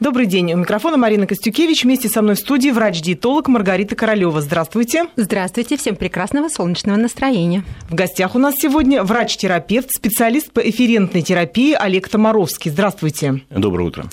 Добрый день. У микрофона Марина Костюкевич. Вместе со мной в студии врач-диетолог Маргарита Королева. Здравствуйте. Здравствуйте. Всем прекрасного солнечного настроения. В гостях у нас сегодня врач-терапевт, специалист по эфирентной терапии Олег Томаровский. Здравствуйте. Доброе утро.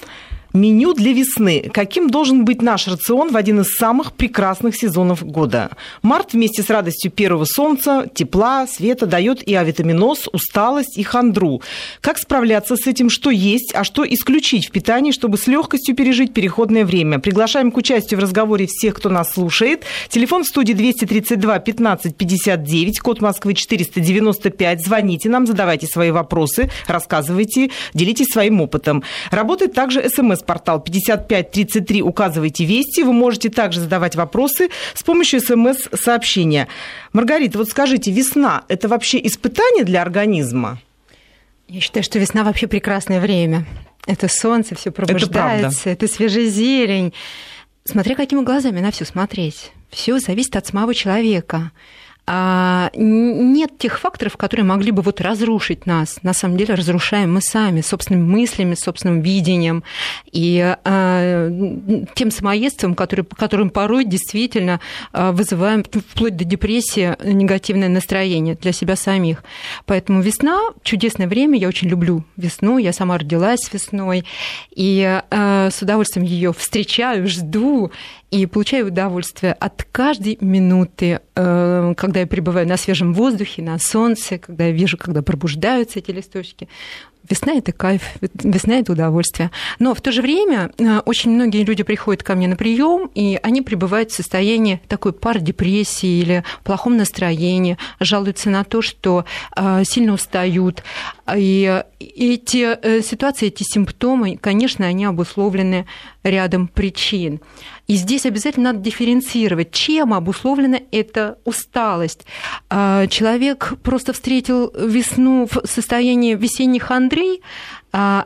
Меню для весны. Каким должен быть наш рацион в один из самых прекрасных сезонов года? Март вместе с радостью первого солнца, тепла, света дает и авитаминоз, усталость и хандру. Как справляться с этим, что есть, а что исключить в питании, чтобы с легкостью пережить переходное время? Приглашаем к участию в разговоре всех, кто нас слушает. Телефон в студии 232 15 59, код Москвы 495. Звоните нам, задавайте свои вопросы, рассказывайте, делитесь своим опытом. Работает также смс смс-портал 5533, указывайте «Вести». Вы можете также задавать вопросы с помощью смс-сообщения. Маргарита, вот скажите, весна – это вообще испытание для организма? Я считаю, что весна вообще прекрасное время. Это солнце, все пробуждается, это, это свежая зелень. Смотря какими глазами на все смотреть. Все зависит от самого человека. А, нет тех факторов, которые могли бы вот разрушить нас. На самом деле разрушаем мы сами, собственными мыслями, собственным видением и а, тем самоедством, который, которым порой действительно а, вызываем вплоть до депрессии негативное настроение для себя самих. Поэтому весна – чудесное время, я очень люблю весну, я сама родилась весной, и с удовольствием ее встречаю, жду и получаю удовольствие от каждой минуты, когда я пребываю на свежем воздухе, на солнце, когда я вижу, когда пробуждаются эти листочки. Весна – это кайф, весна – это удовольствие. Но в то же время э, очень многие люди приходят ко мне на прием, и они пребывают в состоянии такой пар депрессии или плохом настроении, жалуются на то, что э, сильно устают. И эти ситуации, эти симптомы, конечно, они обусловлены рядом причин. И здесь обязательно надо дифференцировать, чем обусловлена эта усталость. А, человек просто встретил весну в состоянии весенних андрей,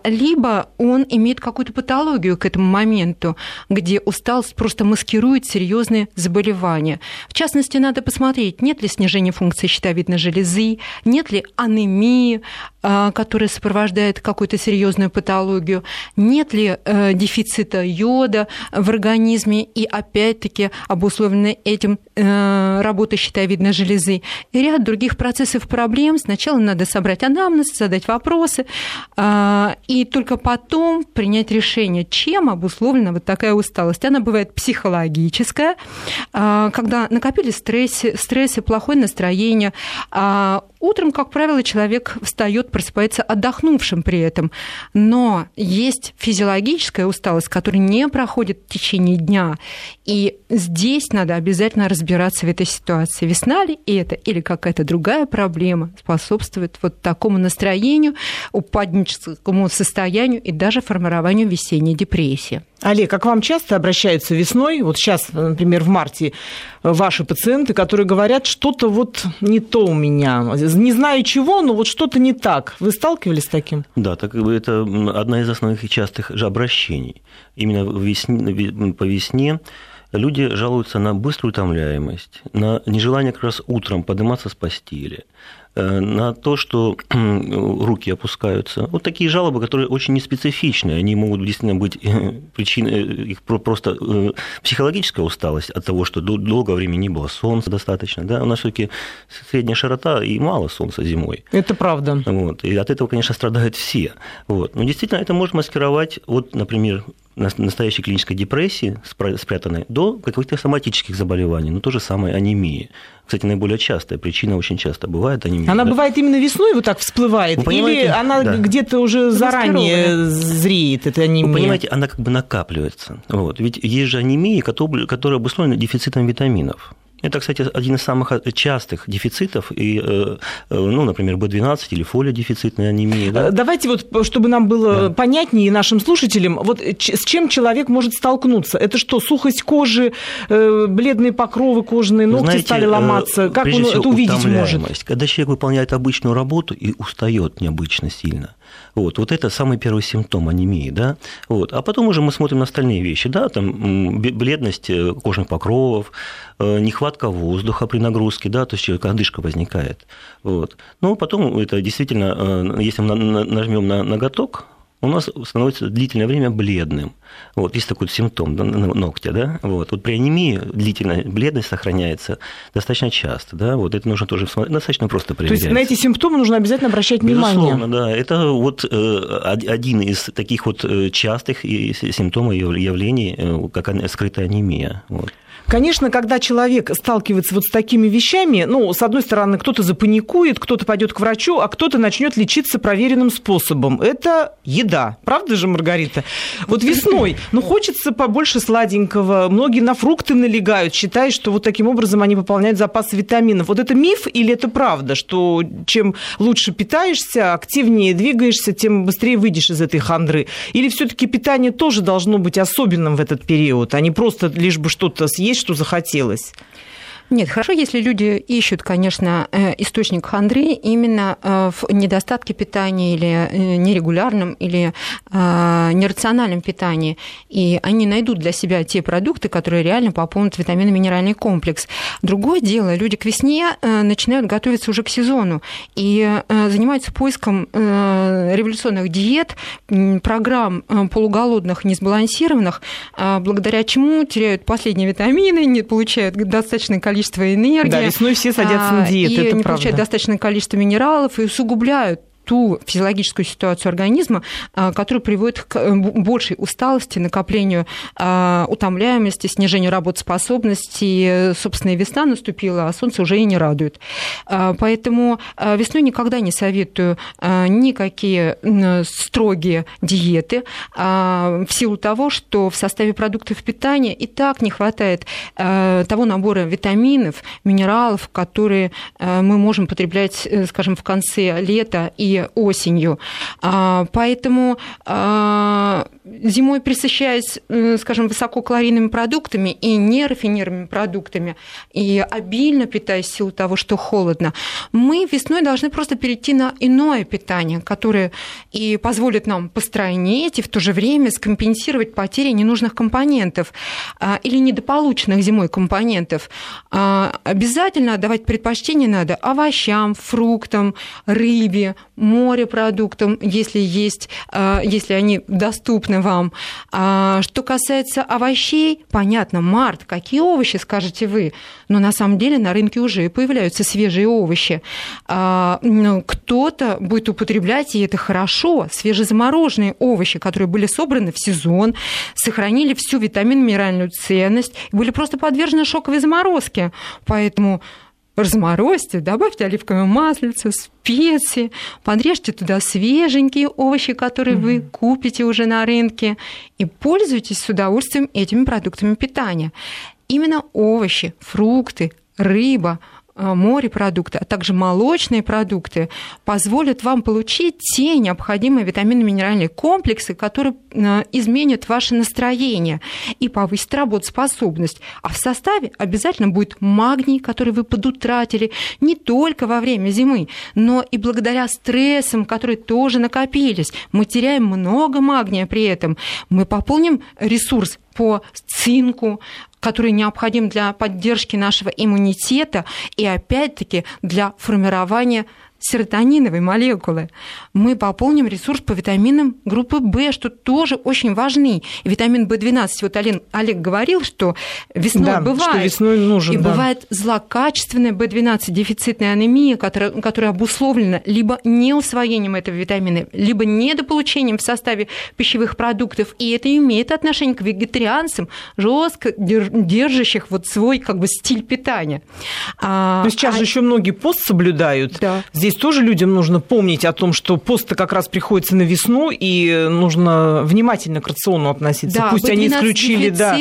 либо он имеет какую-то патологию к этому моменту, где усталость просто маскирует серьезные заболевания. В частности, надо посмотреть, нет ли снижения функции щитовидной железы, нет ли анемии, а, которая сопровождает какую-то серьезную патологию, нет ли э, дефицита йода в организме и опять-таки обусловлены этим э, работа щитовидной железы и ряд других процессов проблем. Сначала надо собрать анамнез, задать вопросы, а, а, и только потом принять решение, чем обусловлена вот такая усталость. Она бывает психологическая, а, когда накопили стрессы, стрессы плохое настроение, а, Утром, как правило, человек встает, просыпается отдохнувшим при этом. Но есть физиологическая усталость, которая не проходит в течение дня. И здесь надо обязательно разбираться в этой ситуации. Весна ли это или какая-то другая проблема способствует вот такому настроению, упадническому состоянию и даже формированию весенней депрессии. Олег, как вам часто обращаются весной, вот сейчас, например, в марте, ваши пациенты, которые говорят, что-то вот не то у меня, не знаю чего, но вот что-то не так. Вы сталкивались с таким? Да, так это одна из основных и частых же обращений. Именно весне, по весне люди жалуются на быструю утомляемость, на нежелание как раз утром подниматься с постели, Э, на то, что руки опускаются. Вот такие жалобы, которые очень неспецифичны. Они могут действительно быть э, причиной э, их просто психологическая усталость от того, что долгое время не было солнца достаточно. Да? У нас все-таки средняя широта и мало солнца зимой. Это правда. Вот. И от этого, конечно, страдают все. Вот. Но действительно это можно маскировать, вот, например, настоящей клинической депрессии, спрятанной, до каких-то соматических заболеваний, но то же самое анемии. Кстати, наиболее частая причина очень часто бывает анемия. Она да? бывает именно весной вот так всплывает? Или она да. где-то уже заранее зреет, эта анемия? Вы понимаете, она как бы накапливается. Вот. Ведь есть же анемии, которые обусловлены дефицитом витаминов. Это, кстати, один из самых частых дефицитов, и, э, э, ну, например, B12 или фолиодефицитная анемия. Да? Давайте вот, чтобы нам было да. понятнее нашим слушателям, вот с чем человек может столкнуться? Это что, сухость кожи, э, бледные покровы кожные, ногти Знаете, стали ломаться? Как он это увидеть может? Когда человек выполняет обычную работу и устает необычно сильно, вот, вот это самый первый симптом анемии, да. Вот. А потом уже мы смотрим на остальные вещи, да, там бледность э, кожных покровов, э, нехватка воздуха при нагрузке, да, то есть человек одышка возникает. Вот. Но потом это действительно, э, если мы нажмем на ноготок, у нас становится длительное время бледным. Вот, есть такой симптом ногтя, да, вот. Вот при анемии длительная бледность сохраняется достаточно часто, да, вот это нужно тоже достаточно просто проверять. То есть на эти симптомы нужно обязательно обращать внимание? Безусловно, да. Это вот э, один из таких вот э, частых симптомов явлений, э, как скрытая анемия. Вот. Конечно, когда человек сталкивается вот с такими вещами, ну, с одной стороны, кто-то запаникует, кто-то пойдет к врачу, а кто-то начнет лечиться проверенным способом. Это еда. Правда же, Маргарита? Вот весной, ну, хочется побольше сладенького. Многие на фрукты налегают, считая, что вот таким образом они пополняют запас витаминов. Вот это миф или это правда, что чем лучше питаешься, активнее двигаешься, тем быстрее выйдешь из этой хандры? Или все-таки питание тоже должно быть особенным в этот период, а не просто лишь бы что-то съесть, что захотелось. Нет, хорошо, если люди ищут, конечно, э, источник хандры именно э, в недостатке питания или э, нерегулярном или нерациональном питании. И они найдут для себя те продукты, которые реально пополнят витаминно-минеральный комплекс. Другое дело, люди к весне начинают готовиться уже к сезону и занимаются поиском революционных диет, программ полуголодных, несбалансированных, благодаря чему теряют последние витамины, не получают достаточное количество количество энергии. Да, весной все садятся на диету, и это не правда. получают достаточное количество минералов и усугубляют ту физиологическую ситуацию организма, а, которая приводит к э, большей усталости, накоплению а, утомляемости, снижению работоспособности. Собственно, и весна наступила, а солнце уже и не радует. А, поэтому весной никогда не советую никакие строгие диеты в силу того, что в составе продуктов питания и так не хватает того набора витаминов, минералов, которые мы можем потреблять, э, скажем, в конце лета и осенью. А, поэтому а, зимой присыщаясь, скажем, высококалорийными продуктами и нерафинированными продуктами, и обильно питаясь в силу того, что холодно, мы весной должны просто перейти на иное питание, которое и позволит нам постройнеть и в то же время скомпенсировать потери ненужных компонентов а, или недополученных зимой компонентов. Обязательно отдавать предпочтение надо овощам, фруктам, рыбе, морепродуктам, если есть, а, если они доступны вам. А что касается овощей, понятно, март, какие овощи, скажете вы, но на самом деле на рынке уже появляются свежие овощи. А, ну, кто-то будет употреблять, и это хорошо, свежезамороженные овощи, которые были собраны в сезон, сохранили всю витамин-минеральную ценность, были просто подвержены шоковой заморозке. Поэтому разморозьте, добавьте оливковое маслице, специи, подрежьте туда свеженькие овощи, которые mm-hmm. вы купите уже на рынке, и пользуйтесь с удовольствием этими продуктами питания. Именно овощи, фрукты, рыба – морепродукты, а также молочные продукты позволят вам получить те необходимые витаминно-минеральные комплексы, которые э, изменят ваше настроение и повысят работоспособность. А в составе обязательно будет магний, который вы подутратили не только во время зимы, но и благодаря стрессам, которые тоже накопились. Мы теряем много магния при этом. Мы пополним ресурс по цинку, который необходим для поддержки нашего иммунитета и опять-таки для формирования серотониновой молекулы. Мы пополним ресурс по витаминам группы В, что тоже очень важны. И витамин В12, вот Олег, Олег говорил, что весной да, бывает. Что весной нужен, и да. бывает злокачественная В12 дефицитная анемия, которая, которая обусловлена либо неусвоением этого витамина, либо недополучением в составе пищевых продуктов. И это имеет отношение к вегетарианцам, жестко держащих вот свой как бы стиль питания. Но сейчас а... же еще многие пост соблюдают. Да. Здесь здесь тоже людям нужно помнить о том, что пост как раз приходится на весну, и нужно внимательно к рациону относиться. Да, Пусть они исключили... Да,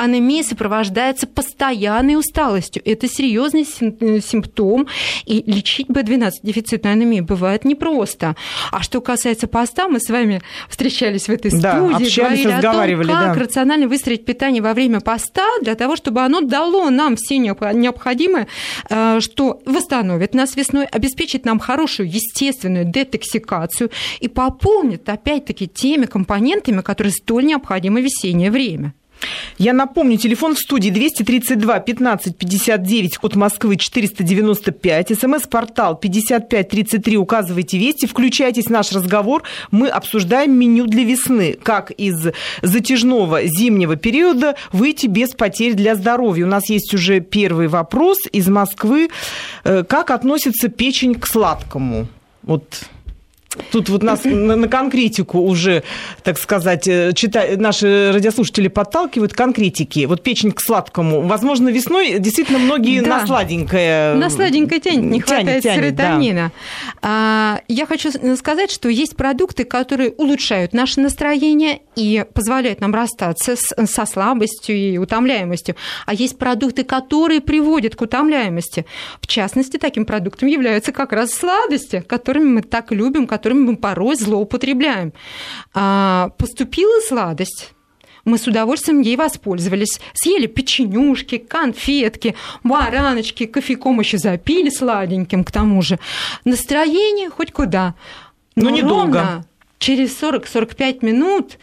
анемия сопровождается постоянной усталостью. Это серьезный э, симптом, и лечить B12 дефицитной анемии бывает непросто. А что касается поста, мы с вами встречались в этой да, студии, общались, говорили о том, как да. рационально выстроить питание во время поста для того, чтобы оно дало нам все необходимое, э, что восстановит нас весной, обеспечит нам хорошую естественную детоксикацию и пополнит опять-таки теми компонентами, которые столь необходимы в весеннее время. Я напомню, телефон в студии 232 15 59, код Москвы 495, смс-портал 5533, указывайте вести, включайтесь в наш разговор. Мы обсуждаем меню для весны, как из затяжного зимнего периода выйти без потерь для здоровья. У нас есть уже первый вопрос из Москвы. Э, как относится печень к сладкому? Вот Тут вот нас на, на конкретику уже, так сказать, э, чита... наши радиослушатели подталкивают конкретики. Вот печень к сладкому. Возможно, весной действительно многие да. на сладенькое... На сладенькое тянет, не хватает тянет, серотонина. Да. Я хочу сказать, что есть продукты, которые улучшают наше настроение и позволяют нам расстаться с, со слабостью и утомляемостью. А есть продукты, которые приводят к утомляемости. В частности, таким продуктом являются как раз сладости, которыми мы так любим, которыми мы порой злоупотребляем. А, поступила сладость, мы с удовольствием ей воспользовались. Съели печенюшки, конфетки, бараночки, кофейком еще запили сладеньким к тому же. Настроение хоть куда. Но, Но недолго. Через 40-45 минут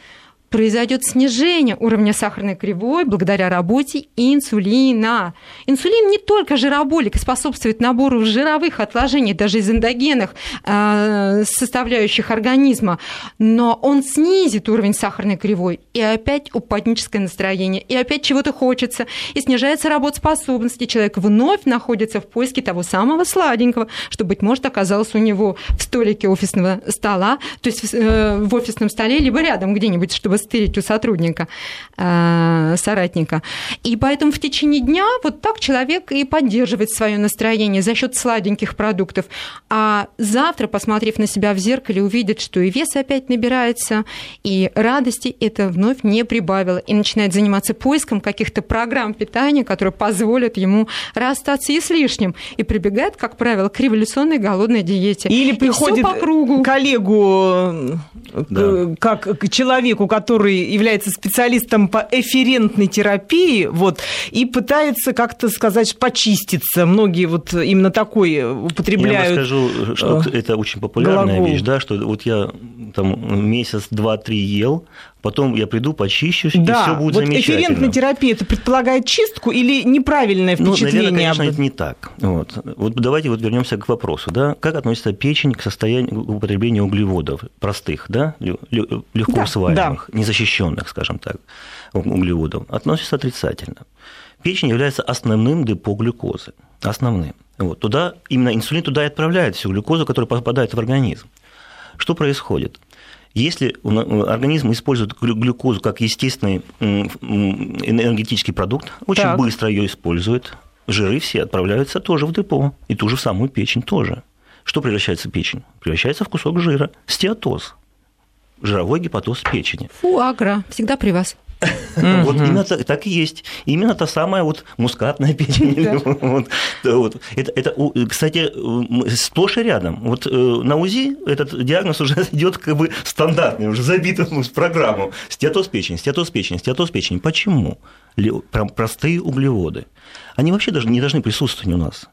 произойдет снижение уровня сахарной кривой благодаря работе инсулина. Инсулин не только жироболик, способствует набору жировых отложений, даже из эндогенных э, составляющих организма, но он снизит уровень сахарной кривой, и опять упадническое настроение, и опять чего-то хочется, и снижается работоспособность, и человек вновь находится в поиске того самого сладенького, что, быть может, оказалось у него в столике офисного стола, то есть э, в офисном столе, либо рядом где-нибудь, чтобы стырить у сотрудника, э, соратника. И поэтому в течение дня вот так человек и поддерживает свое настроение за счет сладеньких продуктов. А завтра, посмотрев на себя в зеркале, увидит, что и вес опять набирается, и радости это вновь не прибавило. И начинает заниматься поиском каких-то программ питания, которые позволят ему расстаться и с лишним. И прибегает, как правило, к революционной голодной диете. Или приходит по кругу. коллегу, да. как к человеку, который является специалистом по эфирентной терапии, вот, и пытается как-то сказать почиститься. Многие вот именно такой употребляют. Я вам скажу, что э, это очень популярная глагол. вещь, да, что вот я там месяц, два, три ел, потом я приду, почищусь, да, и все будет вот замечательно. эфирентная терапия, это предполагает чистку или неправильное впечатление? Ну, наверное, конечно, это не так. Вот. вот давайте вот вернемся к вопросу, да, как относится печень к состоянию к употреблению углеводов простых, да, легко да, усваиваемых, да. незащищенных, скажем так, углеводов, относится отрицательно. Печень является основным депо глюкозы, основным. Вот. Туда, именно инсулин туда и отправляет всю глюкозу, которая попадает в организм. Что происходит? Если организм использует глюкозу как естественный энергетический продукт, очень так. быстро ее использует, жиры все отправляются тоже в депо, и ту же самую печень тоже. Что превращается в печень? Превращается в кусок жира, стеатоз, жировой гепатоз печени. Фуагра, всегда при вас. Вот именно так и есть. Именно та самая вот мускатная печень. Это, кстати, сплошь и рядом. Вот э, на УЗИ этот диагноз уже идет как бы стандартный, уже забит в программу. Стеатоз печени, стеатоз печени, стеатоз печени. Почему? Простые углеводы. Они вообще даже не должны присутствовать у нас.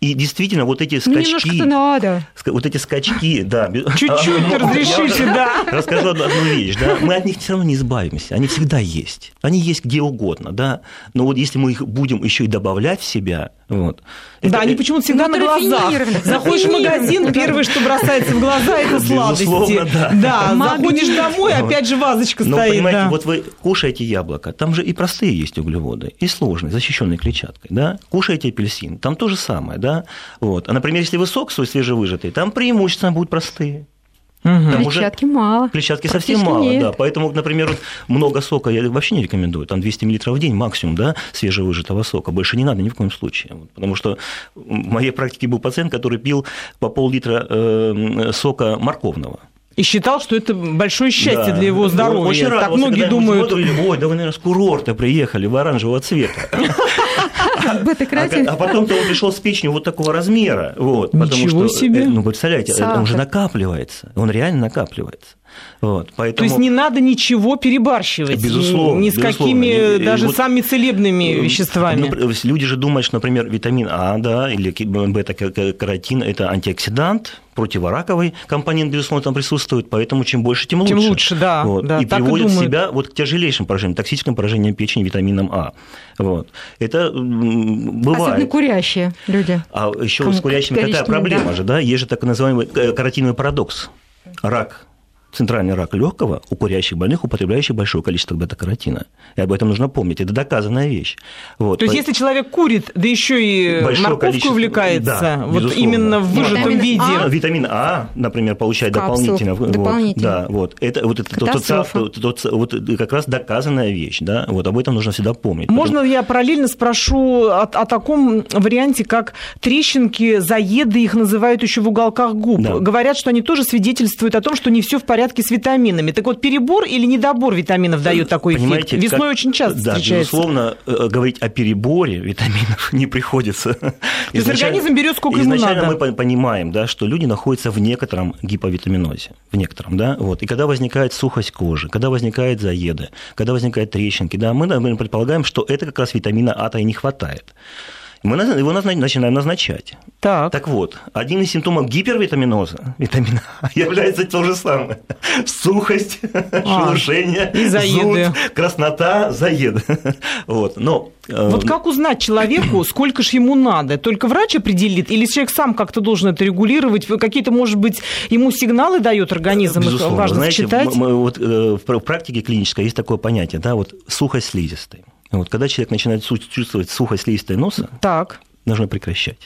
И действительно, вот эти ну, скачки... Ну, надо. Вот эти скачки, да. Чуть-чуть разрешите, да. Расскажу одну вещь, да. Мы от них все равно не избавимся. Они всегда есть. Они есть где угодно, да. Но вот если мы их будем еще и добавлять в себя, вот. Да, это, они почему-то всегда на глазах. Заходишь в магазин, первое, что бросается в глаза, это сладости. Да, да заходишь домой, опять же вазочка Но, стоит. понимаете, да. вот вы кушаете яблоко, там же и простые есть углеводы, и сложные, защищенные клетчаткой, да. Кушаете апельсин, там то же самое, да. Вот. А, например, если вы сок свой свежевыжатый, там преимущественно будут простые. Угу. Клетчатки уже... мало. Клетчатки совсем мало, нет. да. Поэтому, например, вот много сока я вообще не рекомендую. Там 200 мл в день максимум, да, свежевыжатого сока. Больше не надо ни в коем случае. Потому что в моей практике был пациент, который пил по пол-литра э, сока морковного. И считал, что это большое счастье да. для его здоровья. Очень так многие думают... Ой, да вы, наверное, с курорта приехали в оранжевого цвета. А, а потом-то он пришел с печенью вот такого размера. Вот, Ничего потому что, себе. Ну, представляете, Сахар. он же накапливается. Он реально накапливается. Вот, поэтому... То есть не надо ничего перебарщивать. Безусловно. Ни с безусловно. какими даже вот, самыми целебными э, веществами. Люди же думают, что, например, витамин А, да, или бета-каротин – это антиоксидант, противораковый компонент, безусловно, там присутствует, поэтому чем больше, тем лучше. Тем лучше, да. Вот. да и приводит и себя вот к тяжелейшим поражениям, токсическим поражениям печени витамином А. Вот. Это бывает. Особенно курящие люди. А еще с курящими какая проблема да. же, да? Есть же так называемый каротиновый парадокс. Рак центральный рак легкого у курящих больных, употребляющих большое количество бета-каротина. И об этом нужно помнить. Это доказанная вещь. Вот. То есть, если человек курит, да еще и большое морковкой количество... увлекается, да, вот безусловно. именно в выжатом витамин виде. А? Витамин А, например, получает дополнительно. дополнительно. Вот, да, вот. Это вот это тот, тот, тот, вот, как раз доказанная вещь. Да? Вот об этом нужно всегда помнить. Можно Потому... я параллельно спрошу о, о таком варианте, как трещинки, заеды, их называют еще в уголках губ. Да. Говорят, что они тоже свидетельствуют о том, что не все в порядке порядке с витаминами. Так вот, перебор или недобор витаминов дает такой Понимаете, эффект? Весной как... очень часто да, встречается. безусловно, э, говорить о переборе витаминов не приходится. То есть организм берет сколько ему надо. Изначально мы понимаем, да, что люди находятся в некотором гиповитаминозе, в некотором, да, вот. И когда возникает сухость кожи, когда возникает заеды, когда возникают трещинки, да, мы предполагаем, что это как раз витамина А-то и не хватает мы его начинаем назначать. Так. так вот, один из симптомов гипервитаминоза, витамина А, является то же самое. Сухость, а, шелушение, и заеды. зуд, краснота, заеды. Вот, но... Э, вот как узнать человеку, сколько же ему надо? Только врач определит? Или человек сам как-то должен это регулировать? Какие-то, может быть, ему сигналы дает организм? Безусловно. Важно Знаете, считать? Мы, вот, э, в практике клинической есть такое понятие, да, вот сухость слизистой. Вот, когда человек начинает чувствовать сухость слизистой носа, так нужно прекращать.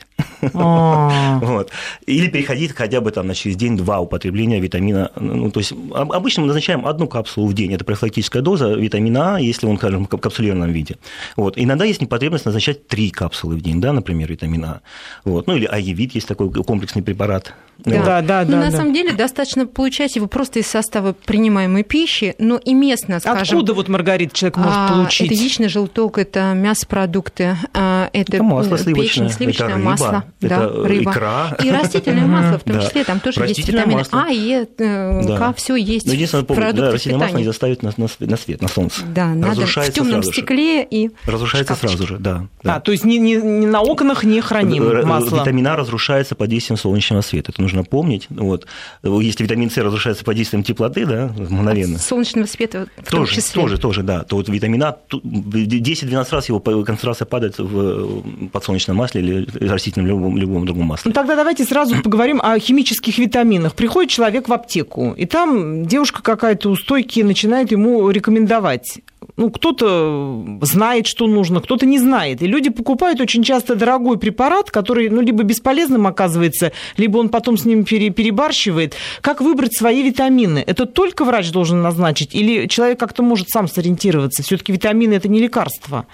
А. вот. Или переходить хотя бы там, на через день-два употребления витамина. Ну, то есть обычно мы назначаем одну капсулу в день. Это профилактическая доза витамина А, если он, скажем, в капсулированном виде. Вот. Иногда есть необходимость назначать три капсулы в день, да, например, витамина А. Вот. Ну или Аевит есть такой комплексный препарат. Да, вот. да, да. Ну, да на да. самом деле достаточно получать его просто из состава принимаемой пищи, но и местно, скажем. Откуда вот, Маргарита, человек может а, получить? Это яичный желток, это мясопродукты, а, это, это масло сливочное, печень, сливочное это масло, рыба, да, это рыба. икра. И растительное масло, в том числе, там тоже есть витамины А, Е, э, К, все есть. Но единственное, помню, да, растительное масло не заставить на, на свет, на солнце. Да, надо в темном стекле и Разрушается сразу же, да. А, то есть не, на окнах не храним масло. Витамина разрушается под действием солнечного света, это нужно помнить. Вот. Если витамин С разрушается под действием теплоты, да, мгновенно. Солнечного света в тоже, том числе. Тоже, тоже, да. То вот витамина 10-12 раз его концентрация падает в подсолнечном масле или растительном любом, любом другом масле. Ну тогда давайте сразу поговорим о химических витаминах. Приходит человек в аптеку, и там девушка какая-то у стойки начинает ему рекомендовать ну, кто-то знает, что нужно, кто-то не знает. И люди покупают очень часто дорогой препарат, который, ну, либо бесполезным оказывается, либо он потом с ним пере, перебарщивает. Как выбрать свои витамины? Это только врач должен назначить? Или человек как-то может сам сориентироваться? Все-таки витамины – это не лекарство.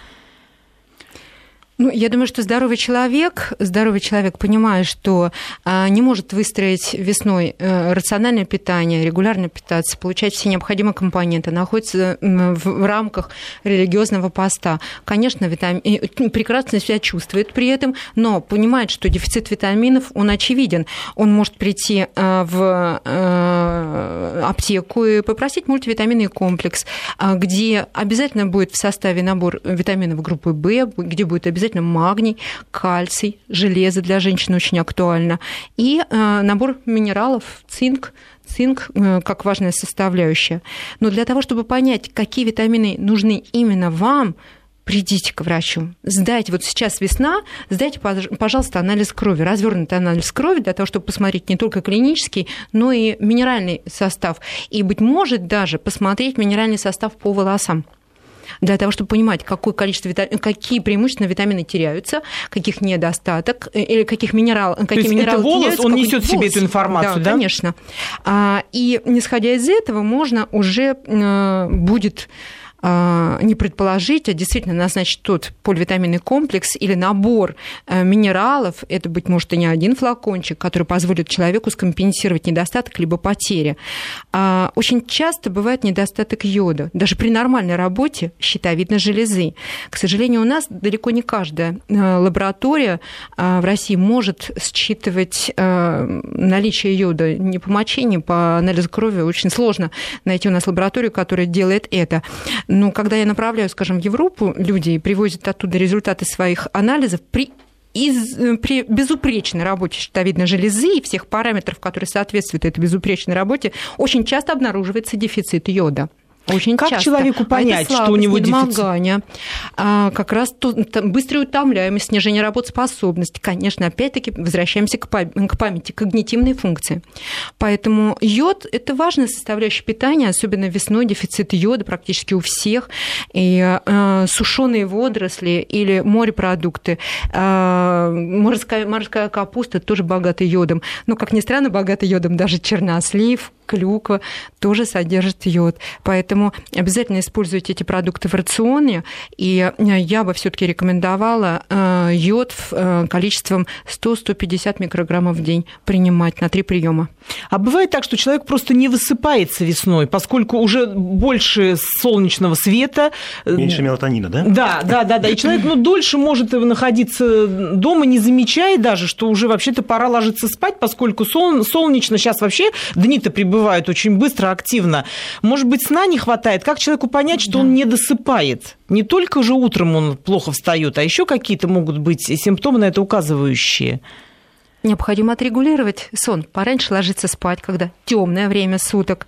Ну, я думаю, что здоровый человек, здоровый человек, понимая, что а, не может выстроить весной а, рациональное питание, регулярно питаться, получать все необходимые компоненты, находится в, в рамках религиозного поста, конечно, витамин, прекрасно себя чувствует при этом, но понимает, что дефицит витаминов, он очевиден. Он может прийти а, в а, аптеку и попросить мультивитаминный комплекс, а, где обязательно будет в составе набор витаминов группы В, где будет обязательно обязательно магний, кальций, железо для женщин очень актуально, и э, набор минералов, цинк, цинк э, как важная составляющая. Но для того, чтобы понять, какие витамины нужны именно вам, придите к врачу, сдайте, вот сейчас весна, сдайте, пожалуйста, анализ крови, развернутый анализ крови для того, чтобы посмотреть не только клинический, но и минеральный состав. И, быть может, даже посмотреть минеральный состав по волосам для того, чтобы понимать, какое количество витамин, какие преимущественно витамины теряются, каких недостаток, э, или каких минерал, какие То есть минералы это волос, теряются, он несет в себе эту информацию, да? да? конечно. А, и исходя из этого можно уже э, будет не предположить, а действительно назначить тот поливитаминный комплекс или набор э, минералов, это, быть может, и не один флакончик, который позволит человеку скомпенсировать недостаток либо потери. А, очень часто бывает недостаток йода, даже при нормальной работе щитовидной железы. К сожалению, у нас далеко не каждая э, лаборатория в России может считывать э, наличие йода не по мочению, не по анализу крови. Очень сложно найти у нас лабораторию, которая делает это. Но когда я направляю, скажем, в Европу людей, привозят оттуда результаты своих анализов, при из, э, при безупречной работе щитовидной железы и всех параметров, которые соответствуют этой безупречной работе, очень часто обнаруживается дефицит йода. Очень как часто. человеку понять, а что у него дефицит? А, как раз то, там, быстрая утомляемость, снижение работоспособности. Конечно, опять-таки возвращаемся к, к памяти, когнитивной функции. Поэтому йод – это важная составляющая питания, особенно весной дефицит йода практически у всех. И э, сушеные водоросли или морепродукты, э, морская, морская капуста тоже богата йодом. Но, как ни странно, богата йодом даже чернослив, клюква тоже содержит йод. Поэтому обязательно используйте эти продукты в рационе. И э, я бы все-таки рекомендовала э, йод э, количеством 100-150 микрограммов в день принимать на три приема. А бывает так, что человек просто не высыпается весной, поскольку уже больше солнечного света. Меньше мелатонина, да? Да, да, да, да. И человек ну, дольше может находиться дома, не замечая даже, что уже вообще-то пора ложиться спать, поскольку солнечно сейчас вообще дни-то прибывают бывают очень быстро, активно. Может быть, сна не хватает? Как человеку понять, что да. он не досыпает? Не только же утром он плохо встает, а еще какие-то могут быть симптомы на это указывающие? Необходимо отрегулировать сон, пораньше ложиться спать, когда темное время суток,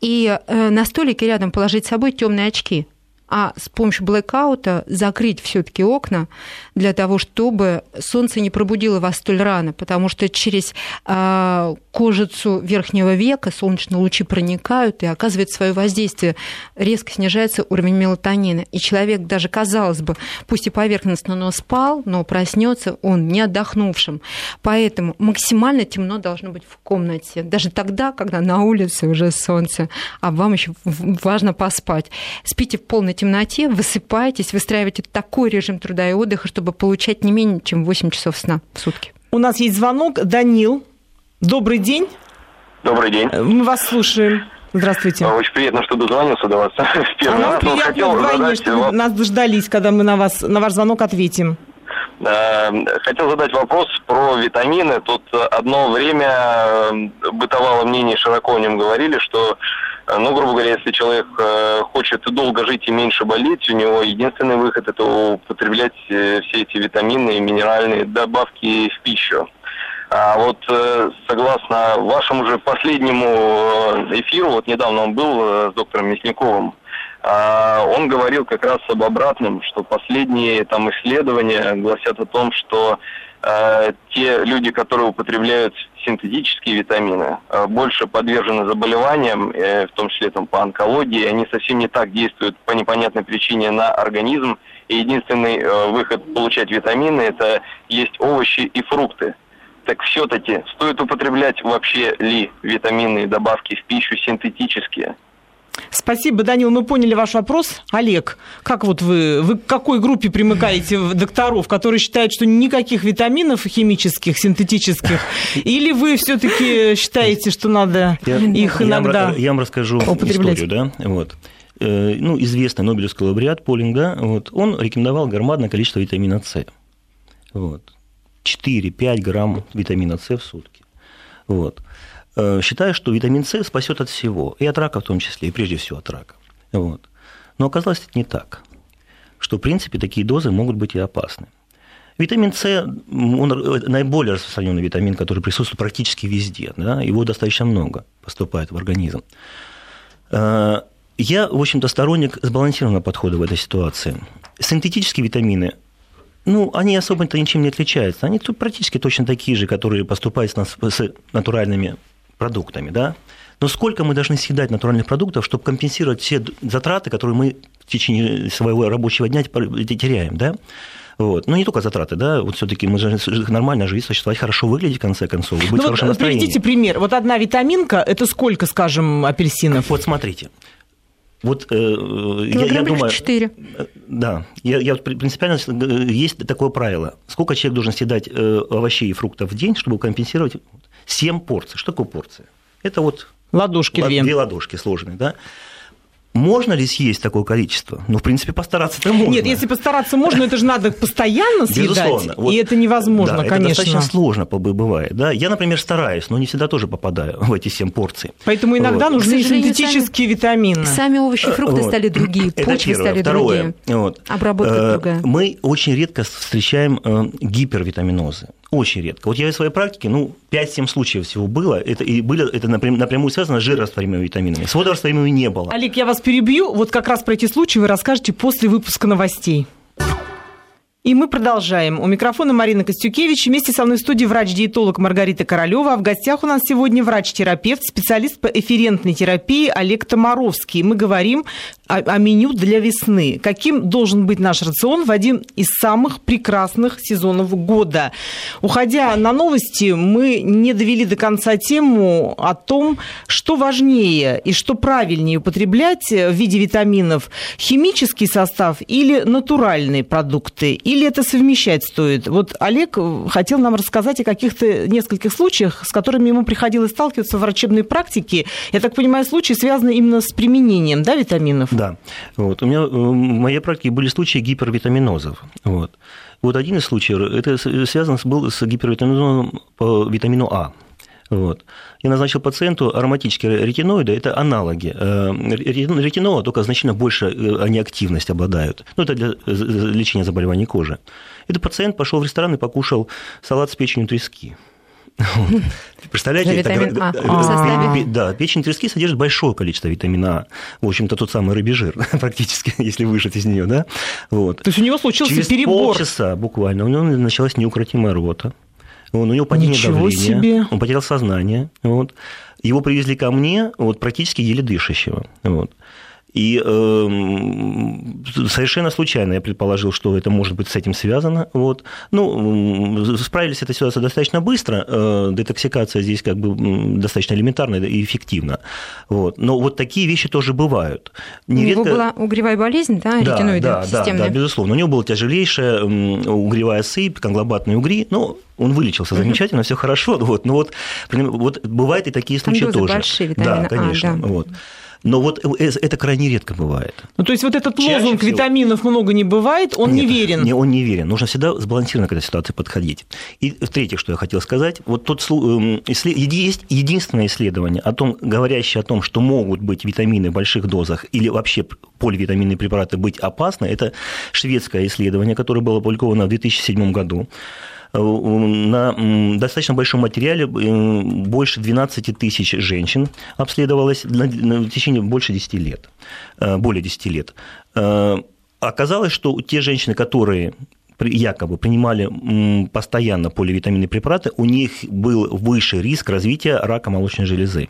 и э, на столике рядом положить с собой темные очки, а с помощью блэкаута закрыть все-таки окна для того, чтобы солнце не пробудило вас столь рано, потому что через э, кожицу верхнего века солнечные лучи проникают и оказывают свое воздействие. Резко снижается уровень мелатонина. И человек даже, казалось бы, пусть и поверхностно, но спал, но проснется он не отдохнувшим. Поэтому максимально темно должно быть в комнате. Даже тогда, когда на улице уже солнце, а вам еще важно поспать. Спите в полной темноте, высыпайтесь, выстраивайте такой режим труда и отдыха, чтобы получать не менее чем 8 часов сна в сутки. У нас есть звонок. Данил, добрый день. Добрый день. Мы вас слушаем. Здравствуйте. Очень приятно, что дозвонился до вас. Первый а раз. приятно хотел вдвойне, задать... что вы нас дождались, когда мы на, вас, на ваш звонок ответим. Хотел задать вопрос про витамины. Тут одно время э, бытовало мнение, широко о нем говорили, что Э, ну, грубо говоря, если человек э, хочет долго жить и меньше болеть, у него единственный выход это употреблять э, все эти витамины и минеральные добавки в пищу. А вот согласно вашему же последнему эфиру, вот недавно он был с доктором Мясниковым, а, он говорил как раз об обратном, что последние там исследования гласят о том, что э, те люди, которые употребляют синтетические витамины, э, больше подвержены заболеваниям, э, в том числе там, по онкологии, они совсем не так действуют по непонятной причине на организм, и единственный выход получать витамины – это есть овощи и фрукты. Так все-таки стоит употреблять вообще ли витаминные добавки в пищу синтетические? Спасибо, Данил, мы поняли ваш вопрос. Олег, как вот вы, вы к какой группе примыкаете докторов, которые считают, что никаких витаминов химических, синтетических, или вы все-таки считаете, что надо я, их иногда Я вам расскажу историю, да, вот э, ну, известный Нобелевский лауреат Полинг, да, вот, он рекомендовал громадное количество витамина С. Вот. 4-5 грамм витамина С в сутки. Вот. Э, считаю, что витамин С спасет от всего, и от рака в том числе, и прежде всего от рака. Вот. Но оказалось это не так, что, в принципе, такие дозы могут быть и опасны. Витамин С, он наиболее распространенный витамин, который присутствует практически везде. Да? Его достаточно много поступает в организм. Э, я, в общем-то, сторонник сбалансированного подхода в этой ситуации. Синтетические витамины ну, они особо-то ничем не отличаются. Они тут практически точно такие же, которые поступают с натуральными продуктами, да. Но сколько мы должны съедать натуральных продуктов, чтобы компенсировать все затраты, которые мы в течение своего рабочего дня теряем, да? Вот. Но не только затраты, да, вот все-таки мы же нормально жить, существовать, хорошо выглядеть, в конце концов, быть ну, в хорошем вот настроении. Приведите пример. Вот одна витаминка, это сколько, скажем, апельсинов? Вот смотрите. Вот э, я, я думаю... 4. Да, я, я принципиально... Есть такое правило. Сколько человек должен съедать овощей и фруктов в день, чтобы компенсировать 7 порций. Что такое порция? Это вот... Ладошки две. Две ладошки сложные, да? Можно ли съесть такое количество? Ну, в принципе, постараться-то можно. Нет, если постараться можно, это же надо постоянно съедать. Безусловно. Вот, и это невозможно, да, конечно. Это достаточно сложно бывает. Да? Я, например, стараюсь, но не всегда тоже попадаю в эти семь порций. Поэтому иногда вот. нужны синтетические сами, витамины. Сами овощи и фрукты вот. стали другие, это почвы первое. стали Второе. другие. Вот. Обработка э, другая. Мы очень редко встречаем э, гипервитаминозы. Очень редко. Вот я в своей практике, ну, 5-7 случаев всего было, это, и были, это напрямую связано с жирорастворимыми витаминами. С водорастворимыми не было. Олег, я вас перебью. Вот как раз про эти случаи вы расскажете после выпуска новостей. И мы продолжаем. У микрофона Марина Костюкевич. Вместе со мной в студии врач-диетолог Маргарита Королева. А в гостях у нас сегодня врач-терапевт, специалист по эфирентной терапии Олег Томаровский. Мы говорим о, о меню для весны. Каким должен быть наш рацион в один из самых прекрасных сезонов года? Уходя на новости, мы не довели до конца тему о том, что важнее и что правильнее употреблять в виде витаминов. Химический состав или натуральные продукты? Или это совмещать стоит? Вот Олег хотел нам рассказать о каких-то нескольких случаях, с которыми ему приходилось сталкиваться в врачебной практике. Я так понимаю, случаи связаны именно с применением да, витаминов? Да. Вот. У меня э, в моей практике были случаи гипервитаминозов. Вот. Вот один из случаев, это связано был с гипервитаминозом по витамину А. Вот. Я назначил пациенту ароматические ретиноиды, это аналоги. Э, ретинола только значительно больше э, они активность обладают. Ну, это для э, лечения заболеваний кожи. Этот пациент пошел в ресторан и покушал салат с печенью трески. Представляете? Витамин А. А. Да, печень трески содержит большое количество витамина А. В общем-то, тот самый рыбий жир, практически, если выжать из нее, да? Вот. То есть у него случился Через перебор. полчаса буквально у него началась неукротимая рвота. Он, у него падение Ничего давления, себе. он потерял сознание. Вот. Его привезли ко мне вот, практически еле дышащего. Вот. И э, совершенно случайно я предположил, что это может быть с этим связано. Вот. Ну, справились с этой ситуацией достаточно быстро. Э, детоксикация здесь как бы достаточно элементарная и эффективна. Вот. Но вот такие вещи тоже бывают. Нередко... У него была угревая болезнь, да, да да, да, да, безусловно. У него была тяжелейшая угревая сыпь, конглобатные угри, но он вылечился замечательно, все хорошо. Вот, но вот, вот бывают и такие случаи тоже. Большие, да, конечно. А, да. Вот. Но вот э, это крайне редко бывает. Ну, то есть вот этот Чаще лозунг всего... «витаминов много не бывает», он Нет, не верен? Не, он не верен. Нужно всегда сбалансированно к этой ситуации подходить. И в-третьих, что я хотел сказать, вот тот эм, есть единственное исследование, о том, говорящее о том, что могут быть витамины в больших дозах или вообще поливитаминные препараты быть опасны, это шведское исследование, которое было опубликовано в 2007 году на достаточно большом материале э, больше 12 тысяч женщин обследовалось в течение больше 10 лет, э, более 10 лет. Э, оказалось, что те женщины, которые якобы принимали постоянно поливитаминные препараты, у них был выше риск развития рака молочной железы.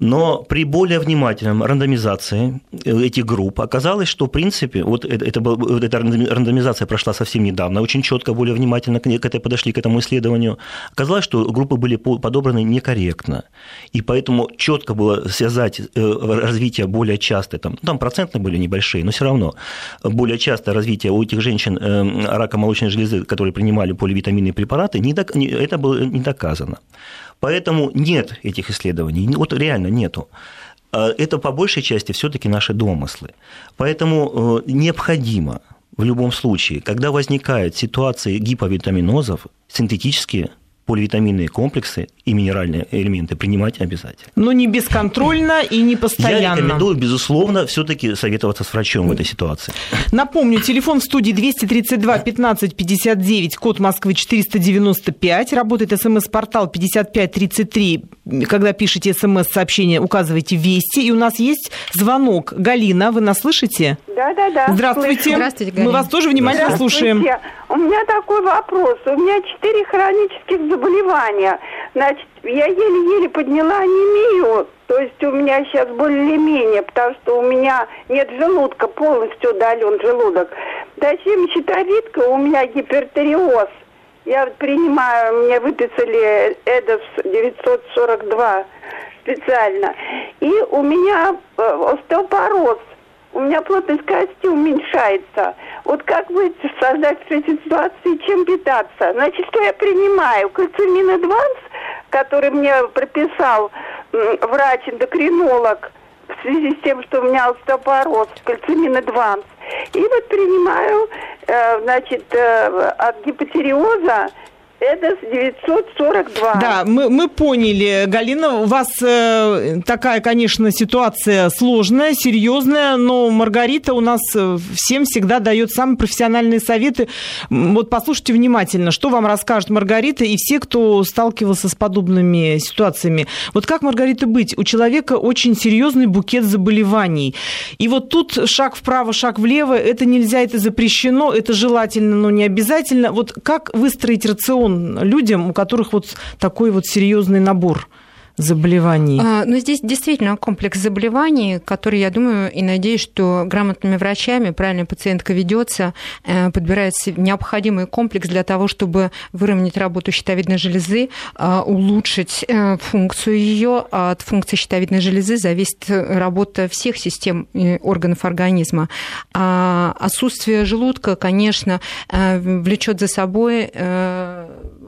Но при более внимательном рандомизации э, этих групп оказалось, что, в принципе, вот это, это, был, эта рандомизация прошла совсем недавно, очень четко, более внимательно к, этой подошли к этому исследованию. Оказалось, что группы были подобраны некорректно. И поэтому четко было связать э, развитие более часто, там, там процентные были небольшие, но все равно более частое развитие у этих женщин э, рака молочной железы, которые принимали поливитаминные препараты, это было не доказано. Поэтому нет этих исследований, вот реально нету. А это по большей части все-таки наши домыслы. Поэтому э, необходимо в любом случае, когда возникают ситуации гиповитаминозов, синтетические поливитаминные комплексы и минеральные элементы принимать обязательно. Но не бесконтрольно и не постоянно. Я рекомендую, безусловно, все-таки советоваться с врачом в этой ситуации. Напомню, телефон в студии 232 15 59, код Москвы 495. Работает смс-портал 5533. Когда пишете смс-сообщение, указывайте «Вести». И у нас есть звонок. Галина, вы нас слышите? Да, да, да. Здравствуйте. Здравствуйте, Галина. Мы вас тоже внимательно слушаем. У меня такой вопрос. У меня четыре хронических заболевания. Значит, я еле-еле подняла анемию. То есть у меня сейчас более-менее, потому что у меня нет желудка, полностью удален желудок. Затем щитовидка, у меня гипертериоз. Я принимаю, мне выписали Эдос 942 специально. И у меня э, остеопороз. У меня плотность кости уменьшается. Вот как быть создать этой ситуации, чем питаться? Значит, что я принимаю? Кальцимин Адванс, который мне прописал врач-эндокринолог в связи с тем, что у меня остеопороз, кальцимин Адванс. И вот принимаю, э, значит, э, от гипотериоза это 942. Да, мы, мы поняли, Галина, у вас э, такая, конечно, ситуация сложная, серьезная, но Маргарита у нас э, всем всегда дает самые профессиональные советы. Вот послушайте внимательно, что вам расскажет Маргарита и все, кто сталкивался с подобными ситуациями. Вот как, Маргарита, быть? У человека очень серьезный букет заболеваний. И вот тут шаг вправо, шаг влево, это нельзя, это запрещено, это желательно, но не обязательно. Вот как выстроить рацион людям, у которых вот такой вот серьезный набор заболеваний? А, ну, здесь действительно комплекс заболеваний, который, я думаю и надеюсь, что грамотными врачами правильно пациентка ведется, э, подбирается необходимый комплекс для того, чтобы выровнять работу щитовидной железы, а, улучшить э, функцию ее. А от функции щитовидной железы зависит работа всех систем органов организма. А отсутствие желудка, конечно, э, влечет за собой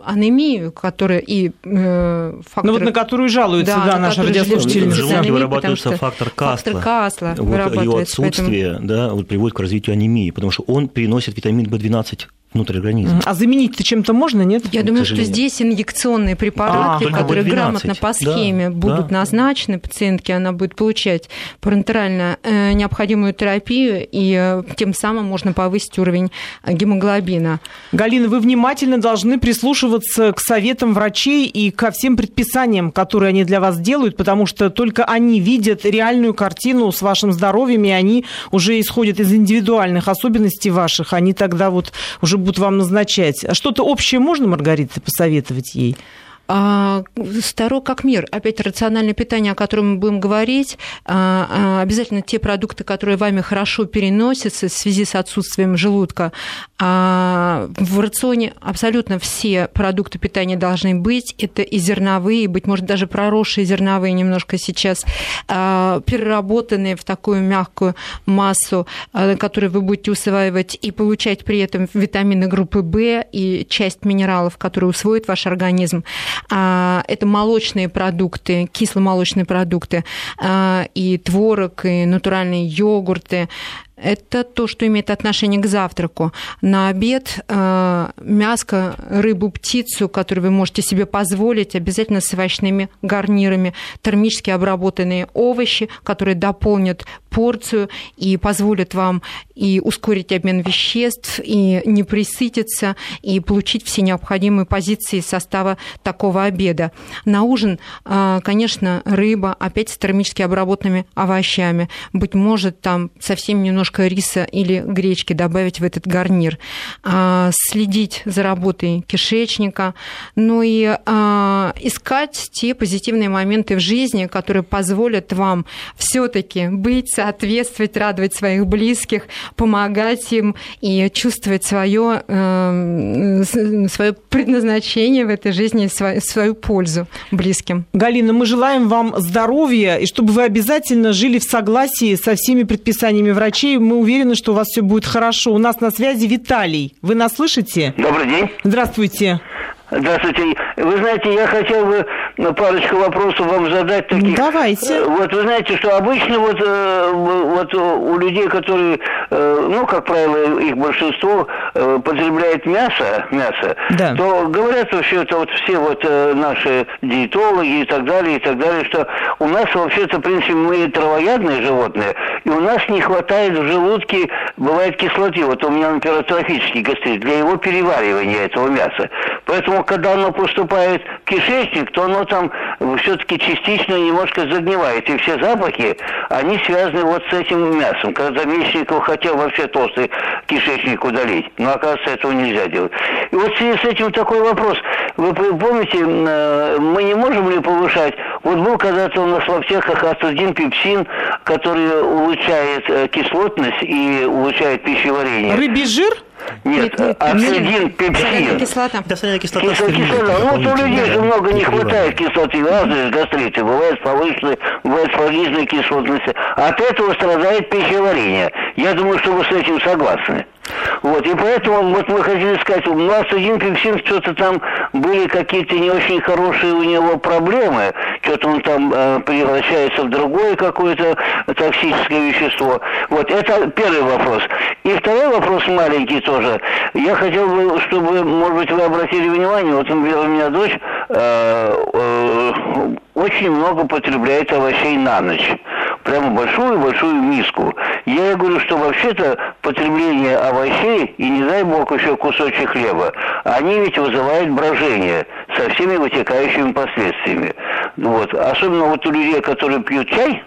анемию, которая и э, факторы... Ну вот на которую жалуются, да, да наши радиослушатели. В желудке вырабатывается фактор Касла. Фактор Касла вот его отсутствие поэтому... да, вот приводит к развитию анемии, потому что он переносит витамин В12 внутрь организма. А заменить-то чем-то можно, нет? Я думаю, что здесь инъекционные препараты, а, которые грамотно по схеме да, будут да. назначены пациентке, она будет получать парентерально э, необходимую терапию, и э, тем самым можно повысить уровень гемоглобина. Галина, вы внимательно должны прислушиваться к советам врачей и ко всем предписаниям, которые они для вас делают, потому что только они видят реальную картину с вашим здоровьем, и они уже исходят из индивидуальных особенностей ваших, они тогда вот уже будут вам назначать. А что-то общее можно, Маргарита, посоветовать ей? А, старо как мир. Опять рациональное питание, о котором мы будем говорить. А, обязательно те продукты, которые вами хорошо переносятся в связи с отсутствием желудка. В рационе абсолютно все продукты питания должны быть. Это и зерновые, быть может, даже проросшие зерновые немножко сейчас, переработанные в такую мягкую массу, которую вы будете усваивать и получать при этом витамины группы В и часть минералов, которые усвоит ваш организм. А, это молочные продукты, кисломолочные продукты, а, и творог, и натуральные йогурты, это то, что имеет отношение к завтраку. На обед э, мяско, рыбу, птицу, которую вы можете себе позволить, обязательно с овощными гарнирами, термически обработанные овощи, которые дополнят порцию и позволят вам и ускорить обмен веществ, и не присытиться, и получить все необходимые позиции состава такого обеда. На ужин, э, конечно, рыба, опять с термически обработанными овощами. Быть может, там совсем немножко немножко риса или гречки добавить в этот гарнир, а, следить за работой кишечника, ну и а, искать те позитивные моменты в жизни, которые позволят вам все-таки быть, соответствовать, радовать своих близких, помогать им и чувствовать свое, эм, свое предназначение в этой жизни, свою пользу близким. Галина, мы желаем вам здоровья и чтобы вы обязательно жили в согласии со всеми предписаниями врачей мы уверены, что у вас все будет хорошо. У нас на связи Виталий. Вы нас слышите? Добрый день. Здравствуйте. Здравствуйте. Вы знаете, я хотел бы парочку вопросов вам задать таких. Давайте. Э, вот вы знаете, что обычно вот, э, вот у людей, которые, э, ну, как правило, их большинство потребляет мясо, мясо, да. то говорят вообще это вот все вот наши диетологи и так далее, и так далее, что у нас вообще-то, в принципе, мы травоядные животные, и у нас не хватает в желудке, бывает кислоты. Вот у меня, например, атрофический гастрит, для его переваривания этого мяса. Поэтому, когда оно поступает в кишечник, то оно там все-таки частично немножко загнивает. И все запахи, они связаны вот с этим мясом. Когда Мечников хотел вообще толстый кишечник удалить, но оказывается этого нельзя делать. И вот в связи с этим такой вопрос. Вы помните, э, мы не можем ли повышать? Вот был когда-то у нас в аптеках астудин пепсин, который улучшает э, кислотность и улучшает пищеварение. Рыбий жир? Нет, нет, ацидин, пепсин. кислота. Соляная кислота. Ну, вот у людей же много не хватает кислоты. Разные гастриты. Бывает повышенные, бывает пониженная кислотность. От этого страдает пищеварение. Я думаю, что вы с этим согласны. Вот, и поэтому вот мы хотели сказать, у нас один пепсин что-то там были какие-то не очень хорошие у него проблемы, что-то он там э, превращается в другое какое-то токсическое вещество. Вот, это первый вопрос. И второй вопрос маленький тоже. Я хотел бы, чтобы, может быть, вы обратили внимание, вот, у меня дочь э, э, очень много потребляет овощей на ночь прямо большую-большую миску. Я ей говорю, что вообще-то потребление овощей и, не дай бог, еще кусочек хлеба, они ведь вызывают брожение со всеми вытекающими последствиями. Вот. Особенно вот у людей, которые пьют чай,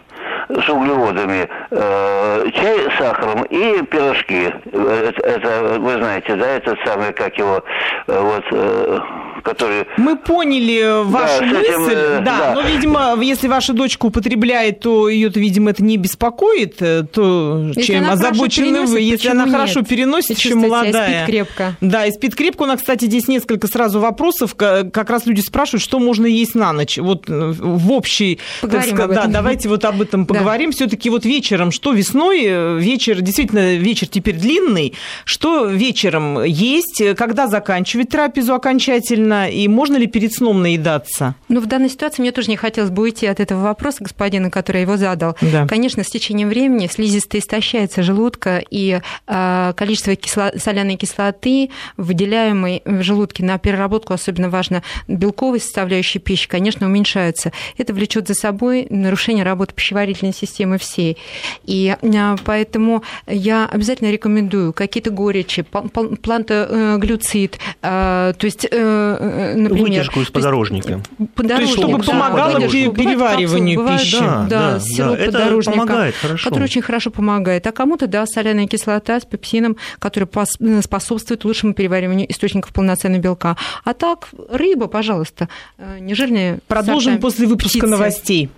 с углеводами, э, чай с сахаром и пирожки. Это, это вы знаете, да, этот самый, как его, э, вот, э, который... Мы поняли вашу да, мысль, этим, э, да, да, но, видимо, если ваша дочка употребляет, то ее, видимо, это не беспокоит, э, то если чем озабочены вы. Если она нет? хорошо переносит, еще молодая. спит крепко. Да, и спит крепко. У нас, кстати, здесь несколько сразу вопросов. Как раз люди спрашивают, что можно есть на ночь. Вот э, в общей... Поговорим так сказать, Да, давайте вот об этом поговорим. Да. Все-таки вот вечером, что весной, вечер, действительно, вечер теперь длинный, что вечером есть, когда заканчивать трапезу окончательно, правильно, и можно ли перед сном наедаться? Ну, в данной ситуации мне тоже не хотелось бы уйти от этого вопроса господина, который его задал. Да. Конечно, с течением времени слизистая истощается желудка, и э, количество кисло... соляной кислоты, выделяемой в желудке на переработку, особенно важно белковой составляющей пищи, конечно, уменьшается. Это влечет за собой нарушение работы пищеварительной системы всей. И э, поэтому я обязательно рекомендую какие-то горечи, плантоглюцид, э, то есть Э, например... Вытяжку из подорожника. То есть, чтобы да, помогало да, перевариванию бывает, пищи. Да, да, да, сироп да. подорожника, помогает хорошо. который очень хорошо помогает. А кому-то, да, соляная кислота с пепсином, который э, способствует лучшему перевариванию источников полноценного белка. А так, рыба, пожалуйста, э, нежирные Продолжим после выпуска птицы. новостей.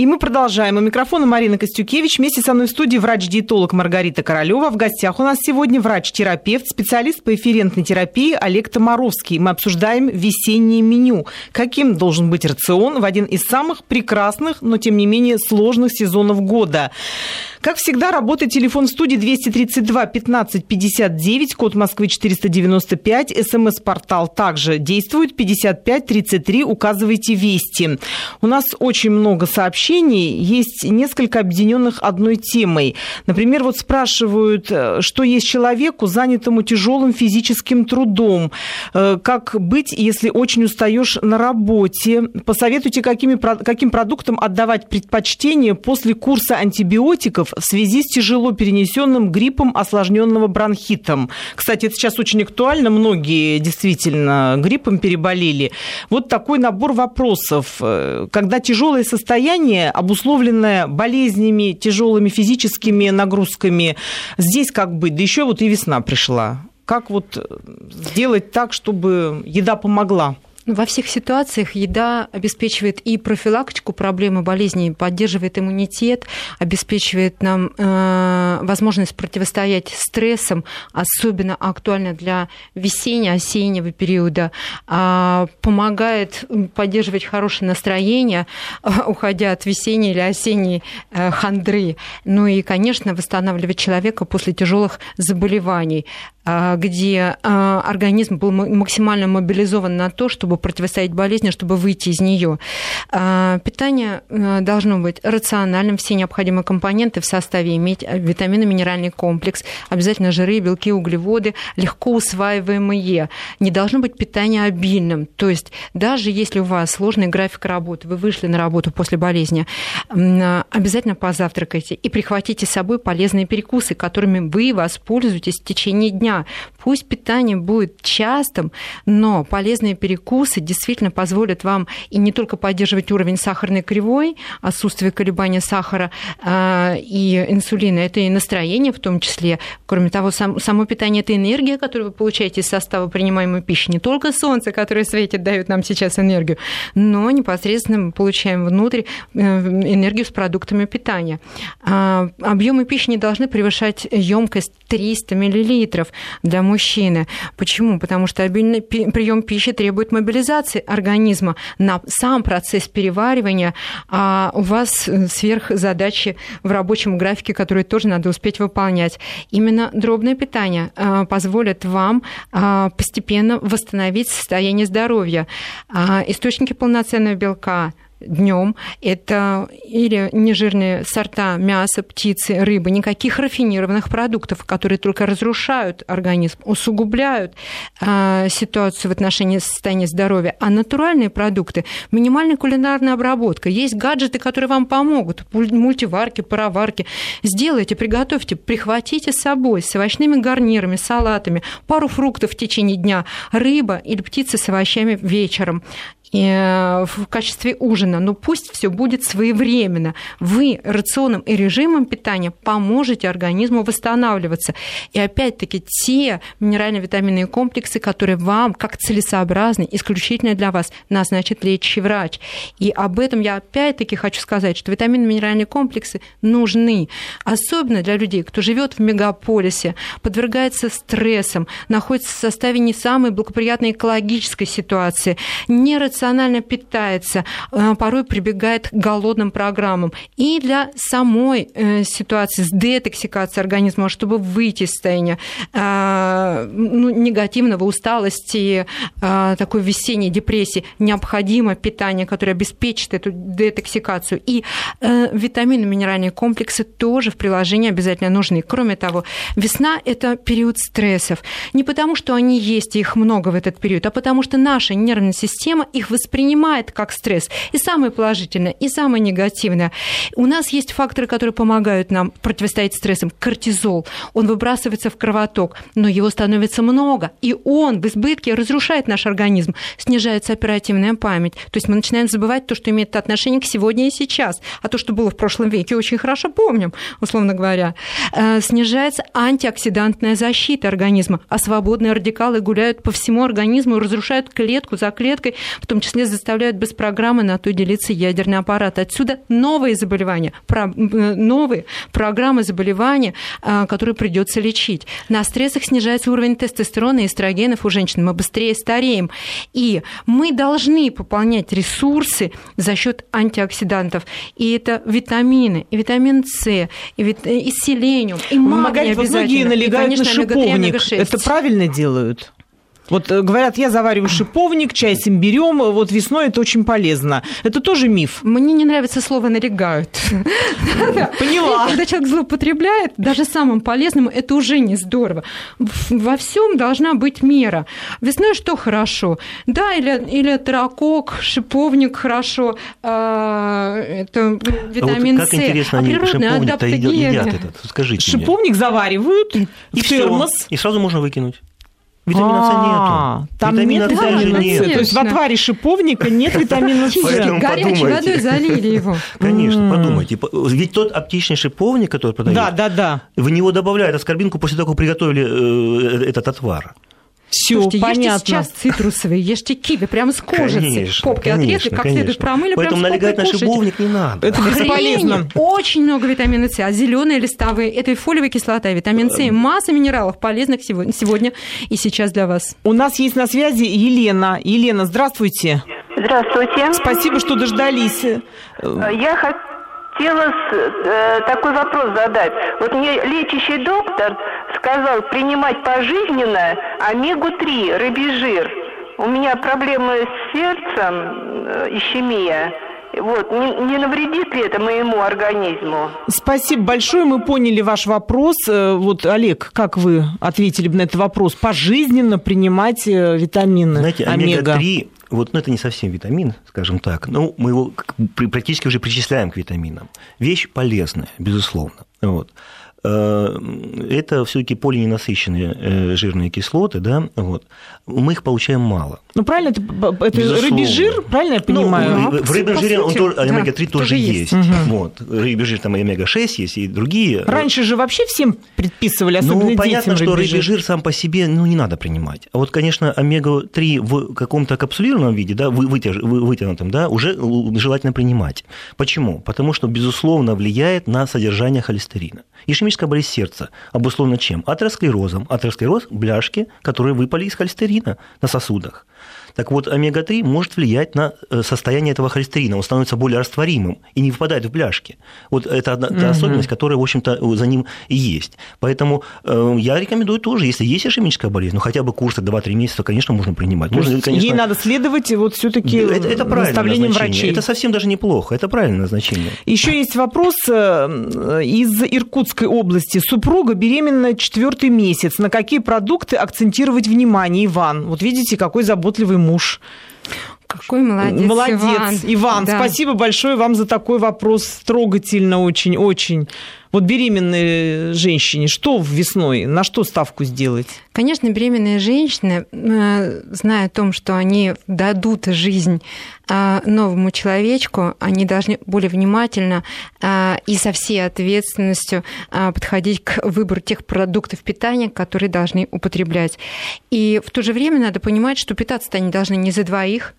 И мы продолжаем. У микрофона Марина Костюкевич. Вместе со мной в студии врач-диетолог Маргарита Королева. В гостях у нас сегодня врач-терапевт, специалист по эфирентной терапии Олег Томаровский. Мы обсуждаем весеннее меню. Каким должен быть рацион в один из самых прекрасных, но тем не менее сложных сезонов года. Как всегда, работает телефон студии 232 15 59, код Москвы 495, смс-портал также действует 55 33, указывайте «Вести». У нас очень много сообщений, есть несколько объединенных одной темой. Например, вот спрашивают, э, что есть человеку, занятому тяжелым физическим трудом, э, как быть, если очень устаешь на работе. Посоветуйте, какими, каким продуктам отдавать предпочтение после курса антибиотиков в связи с тяжело перенесенным гриппом, осложненного бронхитом. Кстати, это сейчас очень актуально. Многие действительно гриппом переболели. Вот такой набор вопросов. Когда тяжелое состояние, обусловленное болезнями, тяжелыми физическими нагрузками, здесь как быть? Да еще вот и весна пришла. Как вот сделать так, чтобы еда помогла? Во всех ситуациях еда обеспечивает и профилактику проблемы болезней, поддерживает иммунитет, обеспечивает нам э, возможность противостоять стрессам, особенно актуально для весенне-осеннего периода, э, помогает поддерживать хорошее настроение, э, уходя от весенней или осенней э, хандры. Ну и, конечно, восстанавливать человека после тяжелых заболеваний. А, где а, организм был максимально мобилизован на то, чтобы противостоять болезни, чтобы выйти из нее. А, питание должно быть рациональным, все необходимые компоненты в составе иметь, витаминно-минеральный комплекс, обязательно жиры, белки, углеводы, легко усваиваемые. Не должно быть питание обильным, то есть даже если у вас сложный график работы, вы вышли на работу после болезни, обязательно позавтракайте и прихватите с собой полезные перекусы, которыми вы воспользуетесь в течение дня Пусть питание будет частым, но полезные перекусы действительно позволят вам и не только поддерживать уровень сахарной кривой, отсутствие колебания сахара э, и инсулина, это и настроение в том числе. Кроме того, сам, само питание – это энергия, которую вы получаете из состава принимаемой пищи. Не только солнце, которое светит, дает нам сейчас энергию, но непосредственно мы получаем внутрь э, энергию с продуктами питания. А, объемы пищи не должны превышать емкость 300 мл для мужчины. Почему? Потому что обильный прием пищи требует мобилизации организма на сам процесс переваривания, а у вас сверхзадачи в рабочем графике, которые тоже надо успеть выполнять. Именно дробное питание а, позволит вам а, постепенно восстановить состояние здоровья. А, источники полноценного белка, днем. Это или нежирные сорта мяса, птицы, рыбы, никаких рафинированных продуктов, которые только разрушают организм, усугубляют э, ситуацию в отношении состояния здоровья. А натуральные продукты, минимальная кулинарная обработка, есть гаджеты, которые вам помогут, мультиварки, пароварки. Сделайте, приготовьте, прихватите с собой с овощными гарнирами, салатами, пару фруктов в течение дня, рыба или птица с овощами вечером. Э, в качестве ужина, но пусть все будет своевременно. Вы рационом и режимом питания поможете организму восстанавливаться. И опять-таки те минерально-витаминные комплексы, которые вам, как целесообразны, исключительно для вас, назначит лечащий врач. И об этом я опять-таки хочу сказать, что витаминно-минеральные комплексы нужны, особенно для людей, кто живет в мегаполисе, подвергается стрессам, находится в составе не самой благоприятной экологической ситуации, рационально питается, э, порой прибегает к голодным программам. И для самой э, ситуации с детоксикацией организма, чтобы выйти из состояния э, ну, негативного, усталости, такой весенней депрессии, необходимо питание, которое обеспечит эту детоксикацию. И витамины, минеральные комплексы тоже в приложении обязательно нужны. Кроме того, весна – это период стрессов. Не потому, что они есть, и их много в этот период, а потому что наша нервная система их воспринимает как стресс. И самое положительное, и самое негативное. У нас есть факторы, которые помогают нам противостоять стрессам. Кортизол, он выбрасывается в кровоток, но его становится много, и он в избытке разрушает наш организм, снижается оперативная память. То есть мы начинаем забывать то, что имеет отношение к сегодня и сейчас, а то, что было в прошлом веке, очень хорошо помним, условно говоря. Э, снижается антиоксидантная защита организма, а свободные радикалы гуляют по всему организму и разрушают клетку за клеткой, в том числе заставляют без программы на то делиться ядерный аппарат. Отсюда новые заболевания, про, новые программы заболевания, а, которые придется лечить. На стрессах снижается уровень тестостерона и эстрогенов у женщин. Мы быстрее стареем. И мы должны пополнять ресурсы за счет антиоксидантов. И это витамины, и витамин С, и, вит... и селениум, и магний обязательно. Многие налегают и, конечно, на шиповник. Это правильно делают? Вот э, говорят, я завариваю шиповник, чай с имбирем, вот весной это очень полезно. Это тоже миф. Мне не нравится слово «налегают». Поняла. Когда человек злоупотребляет, даже самым полезным, это уже не здорово. Во всем должна быть мера. Весной что хорошо? Да, или, или таракок, шиповник хорошо, а, это витамин а вот как С. интересно, а они шиповник-то едят этот, скажите Шиповник мне. заваривают и в термос. И сразу можно выкинуть. Витамина С нету. Там витамина нет витамина нет. То есть в отваре шиповника нет витамина С. Горячей водой залили его. Конечно, подумайте. Ведь тот аптечный шиповник, который продается, да, да, да. в него добавляют аскорбинку после того, как приготовили э, этот отвар. Все, Слушайте, понятно. ешьте сейчас цитрусовые, ешьте киви, прям с кожицы. Конечно, Попки конечно, отрезали, как конечно. следует промыли, Поэтому прям налегать на шиповник не надо. Это бесполезно. Очень много витамина С, а зеленые листовые, это и фолиевая кислота, витамин С, и масса минералов полезных сегодня, сегодня и сейчас для вас. У нас есть на связи Елена. Елена, здравствуйте. Здравствуйте. Спасибо, что дождались. Я хотела э, такой вопрос задать. Вот мне лечащий доктор сказал принимать пожизненно омегу-3, рыбий жир. У меня проблемы с сердцем, э, ишемия. Вот, не, не навредит ли это моему организму? Спасибо большое, мы поняли ваш вопрос. Э, вот, Олег, как вы ответили бы на этот вопрос? Пожизненно принимать э, витамины Знаете, омега-3 вот, ну, это не совсем витамин, скажем так, но мы его практически уже причисляем к витаминам. Вещь полезная, безусловно. Вот. Э, это все-таки полиненасыщенные э, жирные кислоты, да, вот. мы их получаем мало. Ну, правильно, это, это рыбий жир, правильно я ну, понимаю? Ну, в рыбном жире он тоже, омега-3 да, тоже есть. есть. Угу. Вот. Рыбий жир, там и омега-6 есть, и другие. Раньше же вообще всем предписывали, особенно Ну, понятно, детям что рыбий жир. жир сам по себе ну, не надо принимать. А вот, конечно, омега-3 в каком-то капсулированном виде, да, вытянутом, да, уже желательно принимать. Почему? Потому что, безусловно, влияет на содержание холестерина. Ишемический ишемическая болезнь сердца обусловлена чем? Атеросклерозом. Атеросклероз – бляшки, которые выпали из холестерина на сосудах. Так вот, омега-3 может влиять на э, состояние этого холестерина. Он становится более растворимым и не выпадает в бляшки. Вот это одна угу. особенность, которая, в общем-то, за ним и есть. Поэтому э, я рекомендую тоже, если есть ишемическая болезнь, ну хотя бы курсы 2-3 месяца, конечно, можно принимать. Можно, конечно... Ей надо следовать вот все-таки это, это наставлением врачей. Это совсем даже неплохо, это правильное назначение. Еще есть вопрос э, из Иркутской области. Супруга беременна четвертый месяц. На какие продукты акцентировать внимание, Иван? Вот видите, какой заботливый муж. temos Какой молодец, Молодец, Иван. Иван да. Спасибо большое вам за такой вопрос. Трогательно очень, очень. Вот беременной женщине что весной, на что ставку сделать? Конечно, беременные женщины, э, зная о том, что они дадут жизнь э, новому человечку, они должны более внимательно э, и со всей ответственностью подходить к выбору тех продуктов питания, которые должны употреблять. И в то же время надо понимать, что питаться они должны не за двоих,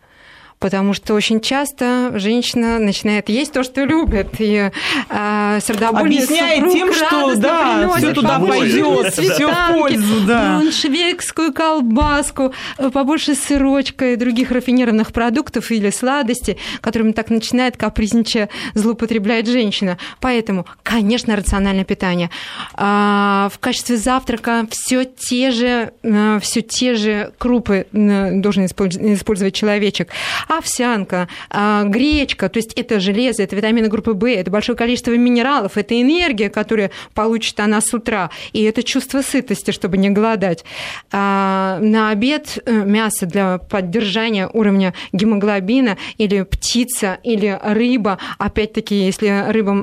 потому что очень часто женщина начинает есть то, что любит, и э, сердобольный Объясняет тем, что да, все туда пойдет, все в пользу, да. шведскую колбаску, побольше сырочка и других рафинированных продуктов или сладостей, которыми так начинает капризничая злоупотреблять женщина. Поэтому, конечно, рациональное питание. А, в качестве завтрака все те же, э, все те же крупы э, должен использовать человечек овсянка, а, гречка, то есть это железо, это витамины группы В, это большое количество минералов, это энергия, которую получит она с утра, и это чувство сытости, чтобы не голодать. А, на обед э, мясо для поддержания уровня гемоглобина или птица, или рыба, опять-таки, если рыба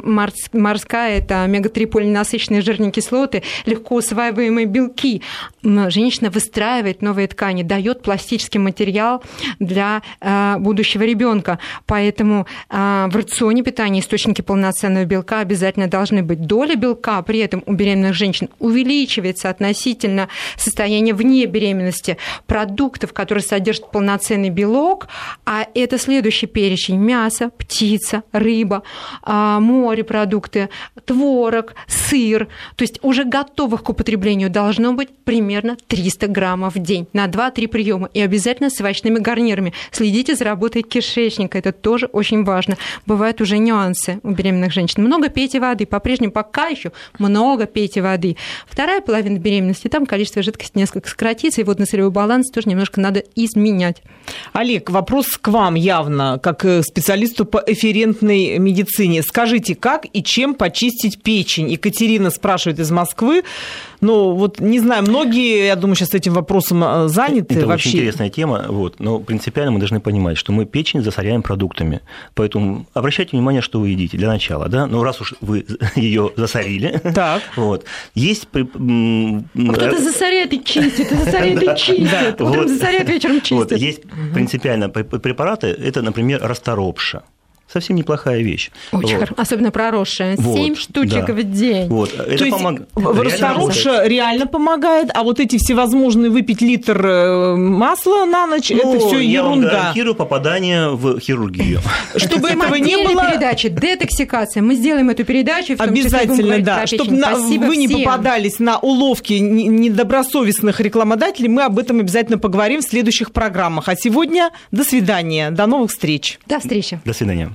морская, это омега-3 полиненасыщенные жирные кислоты, легко усваиваемые белки. Женщина выстраивает новые ткани, дает пластический материал для э, будущего ребенка. Поэтому а, в рационе питания источники полноценного белка обязательно должны быть. Доля белка при этом у беременных женщин увеличивается относительно состояния вне беременности продуктов, которые содержат полноценный белок, а это следующий перечень. Мясо, птица, рыба, а, морепродукты, творог, сыр. То есть уже готовых к употреблению должно быть примерно 300 граммов в день на 2-3 приема. И обязательно с овощными гарнирами. Следите за работает кишечник, это тоже очень важно. Бывают уже нюансы у беременных женщин. Много пейте воды, по-прежнему пока еще много пейте воды. Вторая половина беременности, там количество жидкости несколько сократится, и сырьевой баланс тоже немножко надо изменять. Олег, вопрос к вам явно, как специалисту по эферентной медицине. Скажите, как и чем почистить печень? Екатерина спрашивает из Москвы. Ну, вот не знаю, многие, я думаю, сейчас этим вопросом э, заняты. Это вообще. очень интересная тема, вот, но принципиально мы должны понимать, что мы печень засоряем продуктами. Поэтому обращайте внимание, что вы едите для начала, да. Ну, раз уж вы ее засорили, так. вот. Есть... А кто-то засоряет и чистит, засоряет и чистит. Утром засоряет, вечером чистит. Есть принципиально препараты, это, например, расторопша совсем неплохая вещь. Очень вот. Особенно проросшая. Вот, Семь штучек да. в день. Вот. Это То помог... есть расторопша реально помогает, а вот эти всевозможные выпить литр э, масла на ночь, ну, это все ерунда. Я гарантирую попадание в хирургию. Чтобы этого не было... передачи детоксикация. Мы сделаем эту передачу. Обязательно, да. Чтобы вы не попадались на уловки недобросовестных рекламодателей, мы об этом обязательно поговорим в следующих программах. А сегодня до свидания. До новых встреч. До встречи. До свидания.